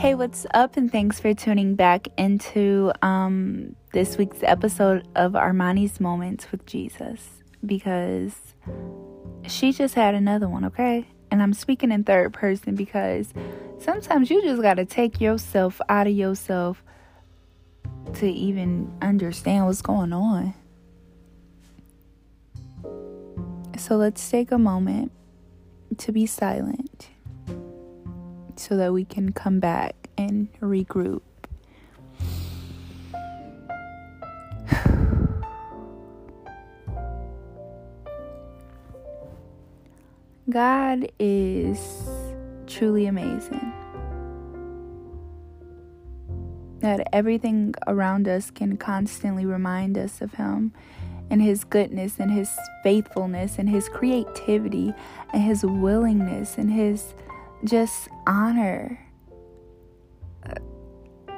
Hey, what's up? And thanks for tuning back into um, this week's episode of Armani's Moments with Jesus because she just had another one, okay? And I'm speaking in third person because sometimes you just got to take yourself out of yourself to even understand what's going on. So let's take a moment to be silent so that we can come back and regroup. God is truly amazing. That everything around us can constantly remind us of Him and His goodness and His faithfulness and His creativity and His willingness and His just honor. Uh,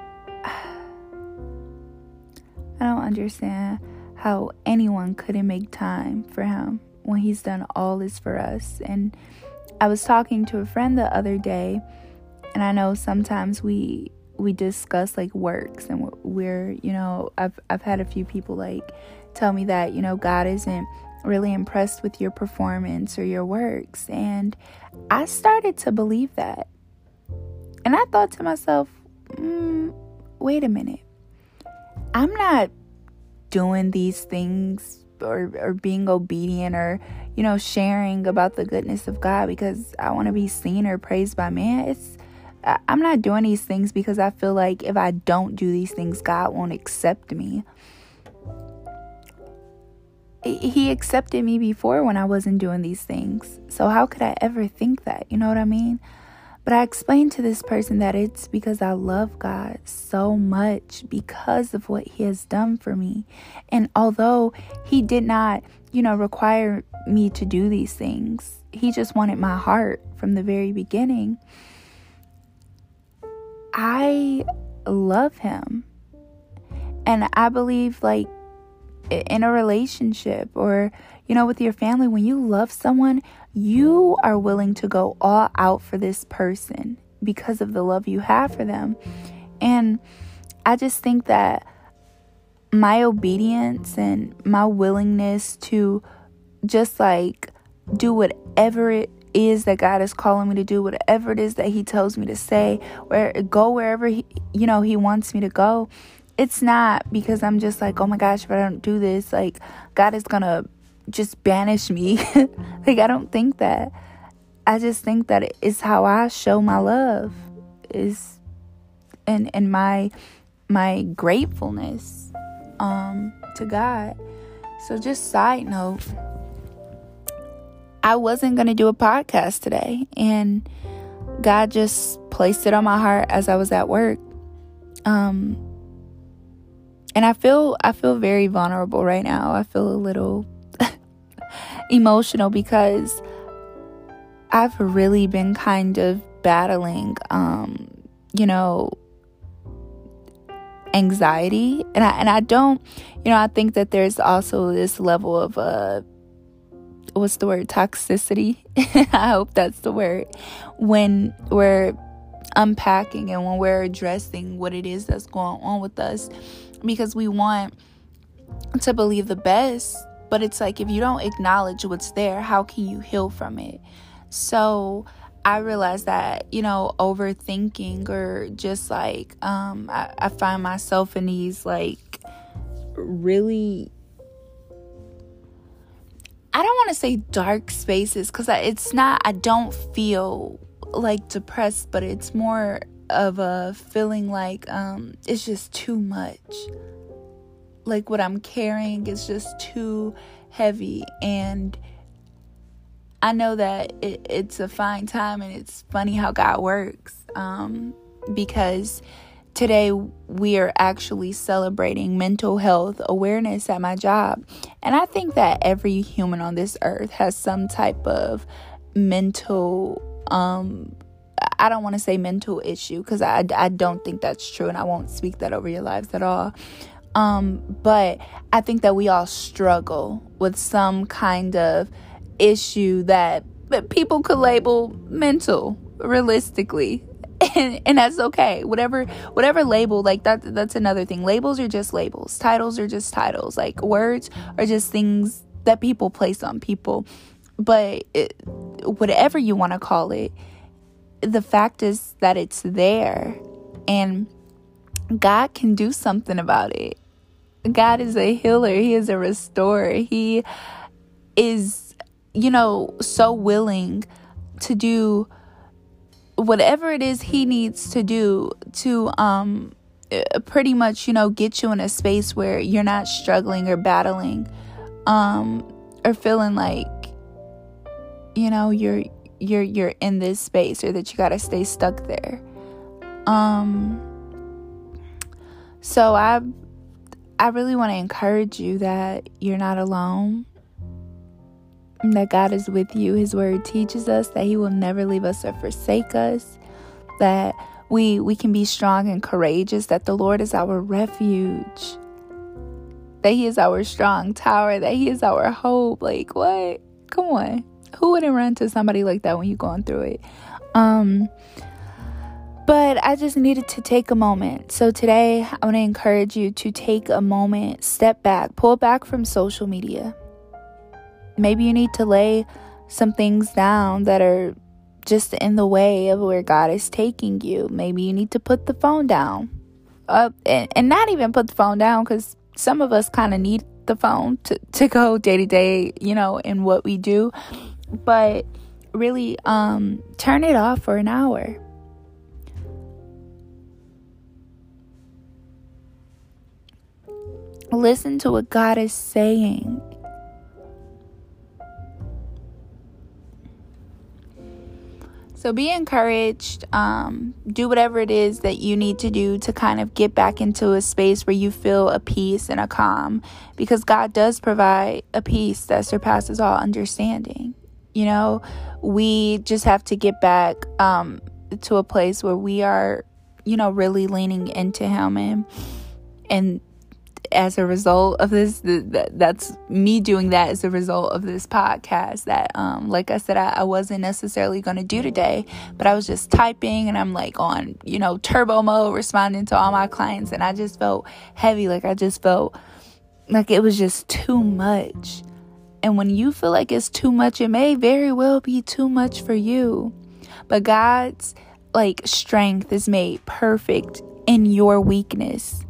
I don't understand how anyone couldn't make time for him when he's done all this for us. And I was talking to a friend the other day, and I know sometimes we we discuss like works and we're, you know, I've I've had a few people like tell me that, you know, God isn't really impressed with your performance or your works. And I started to believe that. And I thought to myself, mm, wait a minute. I'm not doing these things or, or being obedient or, you know, sharing about the goodness of God because I want to be seen or praised by man. It's I'm not doing these things because I feel like if I don't do these things, God won't accept me he accepted me before when I wasn't doing these things. So how could I ever think that? You know what I mean? But I explained to this person that it's because I love God so much because of what He has done for me. And although He did not, you know, require me to do these things, He just wanted my heart from the very beginning. I love Him. And I believe, like, in a relationship or you know with your family when you love someone you are willing to go all out for this person because of the love you have for them. And i just think that my obedience and my willingness to just like do whatever it is that God is calling me to do, whatever it is that He tells me to say, where go wherever He, you know, He wants me to go it's not because I'm just like, oh my gosh, if I don't do this, like God is gonna just banish me. like I don't think that. I just think that it's how I show my love is and and my my gratefulness um to God. So just side note, I wasn't going to do a podcast today and God just placed it on my heart as I was at work. Um and I feel I feel very vulnerable right now. I feel a little emotional because I've really been kind of battling um, you know, anxiety. And I and I don't you know, I think that there's also this level of uh what's the word? Toxicity. I hope that's the word. When we're unpacking and when we're addressing what it is that's going on with us because we want to believe the best, but it's like if you don't acknowledge what's there, how can you heal from it? So I realized that, you know, overthinking or just like um I, I find myself in these like really I don't want to say dark spaces because it's not, I don't feel like depressed, but it's more of a feeling like um, it's just too much. Like what I'm carrying is just too heavy. And I know that it, it's a fine time and it's funny how God works um, because today we are actually celebrating mental health awareness at my job. And I think that every human on this earth has some type of mental um I don't want to say mental issue because I, I don't think that's true and I won't speak that over your lives at all. Um, but I think that we all struggle with some kind of issue that people could label mental realistically. and, and that's okay whatever whatever label like that that's another thing labels are just labels titles are just titles like words are just things that people place on people but it, whatever you want to call it the fact is that it's there and God can do something about it. God is a healer. He is a restorer. He is you know so willing to do whatever it is he needs to do to um uh, pretty much you know get you in a space where you're not struggling or battling um or feeling like you know you're you're you're in this space or that you got to stay stuck there um so i i really want to encourage you that you're not alone that God is with you. His word teaches us that he will never leave us or forsake us. That we we can be strong and courageous, that the Lord is our refuge. That he is our strong tower, that he is our hope. Like what? Come on. Who wouldn't run to somebody like that when you're going through it? Um but I just needed to take a moment. So today I want to encourage you to take a moment, step back, pull back from social media Maybe you need to lay some things down that are just in the way of where God is taking you. Maybe you need to put the phone down. Uh, and, and not even put the phone down because some of us kind of need the phone to, to go day to day, you know, in what we do. But really, um, turn it off for an hour. Listen to what God is saying. So be encouraged. Um, do whatever it is that you need to do to kind of get back into a space where you feel a peace and a calm because God does provide a peace that surpasses all understanding. You know, we just have to get back um, to a place where we are, you know, really leaning into Him and and as a result of this that, that's me doing that as a result of this podcast that um like i said i, I wasn't necessarily going to do today but i was just typing and i'm like on you know turbo mode responding to all my clients and i just felt heavy. Like i just felt like it was just too much and when you feel like it's too much it may very well be too much for you. But god's like strength is made perfect in your weakness.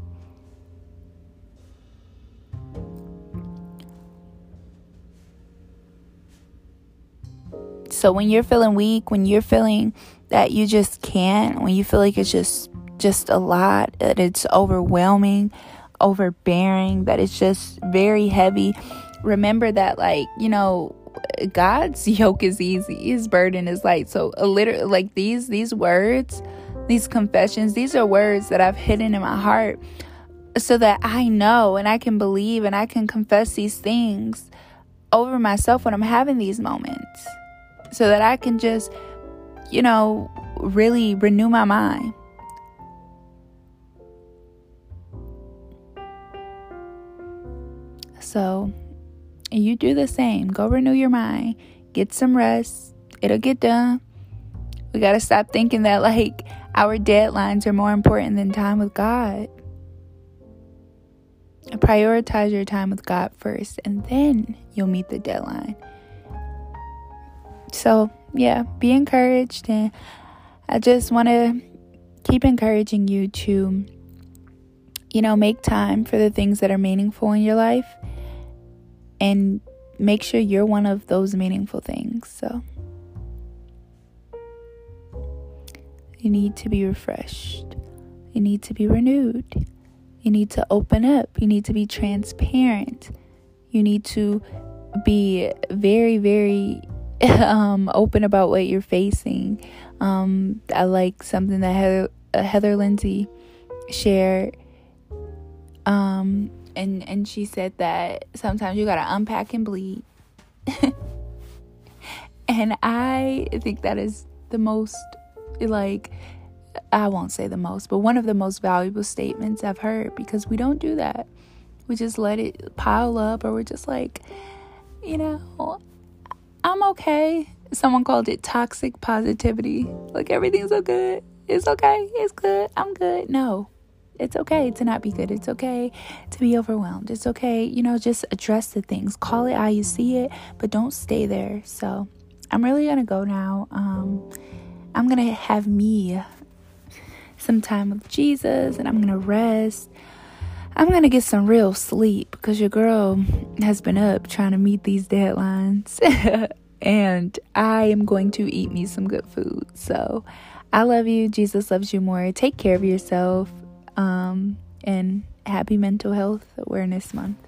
So when you're feeling weak, when you're feeling that you just can't, when you feel like it's just just a lot, that it's overwhelming, overbearing, that it's just very heavy, remember that like, you know, God's yoke is easy, his burden is light. So a little like these these words, these confessions, these are words that I've hidden in my heart so that I know and I can believe and I can confess these things over myself when I'm having these moments so that I can just, you know, really renew my mind. So, you do the same. Go renew your mind. Get some rest. It'll get done. We got to stop thinking that, like, our deadlines are more important than time with God. Prioritize your time with God first, and then you'll meet the deadline. So, yeah, be encouraged. And I just want to keep encouraging you to, you know, make time for the things that are meaningful in your life and make sure you're one of those meaningful things. So, you need to be refreshed, you need to be renewed, you need to open up, you need to be transparent, you need to be very, very um, open about what you're facing. Um, I like something that Heather, uh, Heather Lindsey shared. Um, and and she said that sometimes you gotta unpack and bleed. and I think that is the most like I won't say the most, but one of the most valuable statements I've heard because we don't do that. We just let it pile up or we're just like, you know, I'm okay. Someone called it toxic positivity. Like everything's so good. It's okay. It's good. I'm good. No. It's okay to not be good. It's okay to be overwhelmed. It's okay, you know, just address the things. Call it how you see it, but don't stay there. So I'm really gonna go now. Um, I'm gonna have me some time with Jesus and I'm gonna rest. I'm gonna get some real sleep because your girl has been up trying to meet these deadlines. and I am going to eat me some good food. So I love you. Jesus loves you more. Take care of yourself. Um, and happy Mental Health Awareness Month.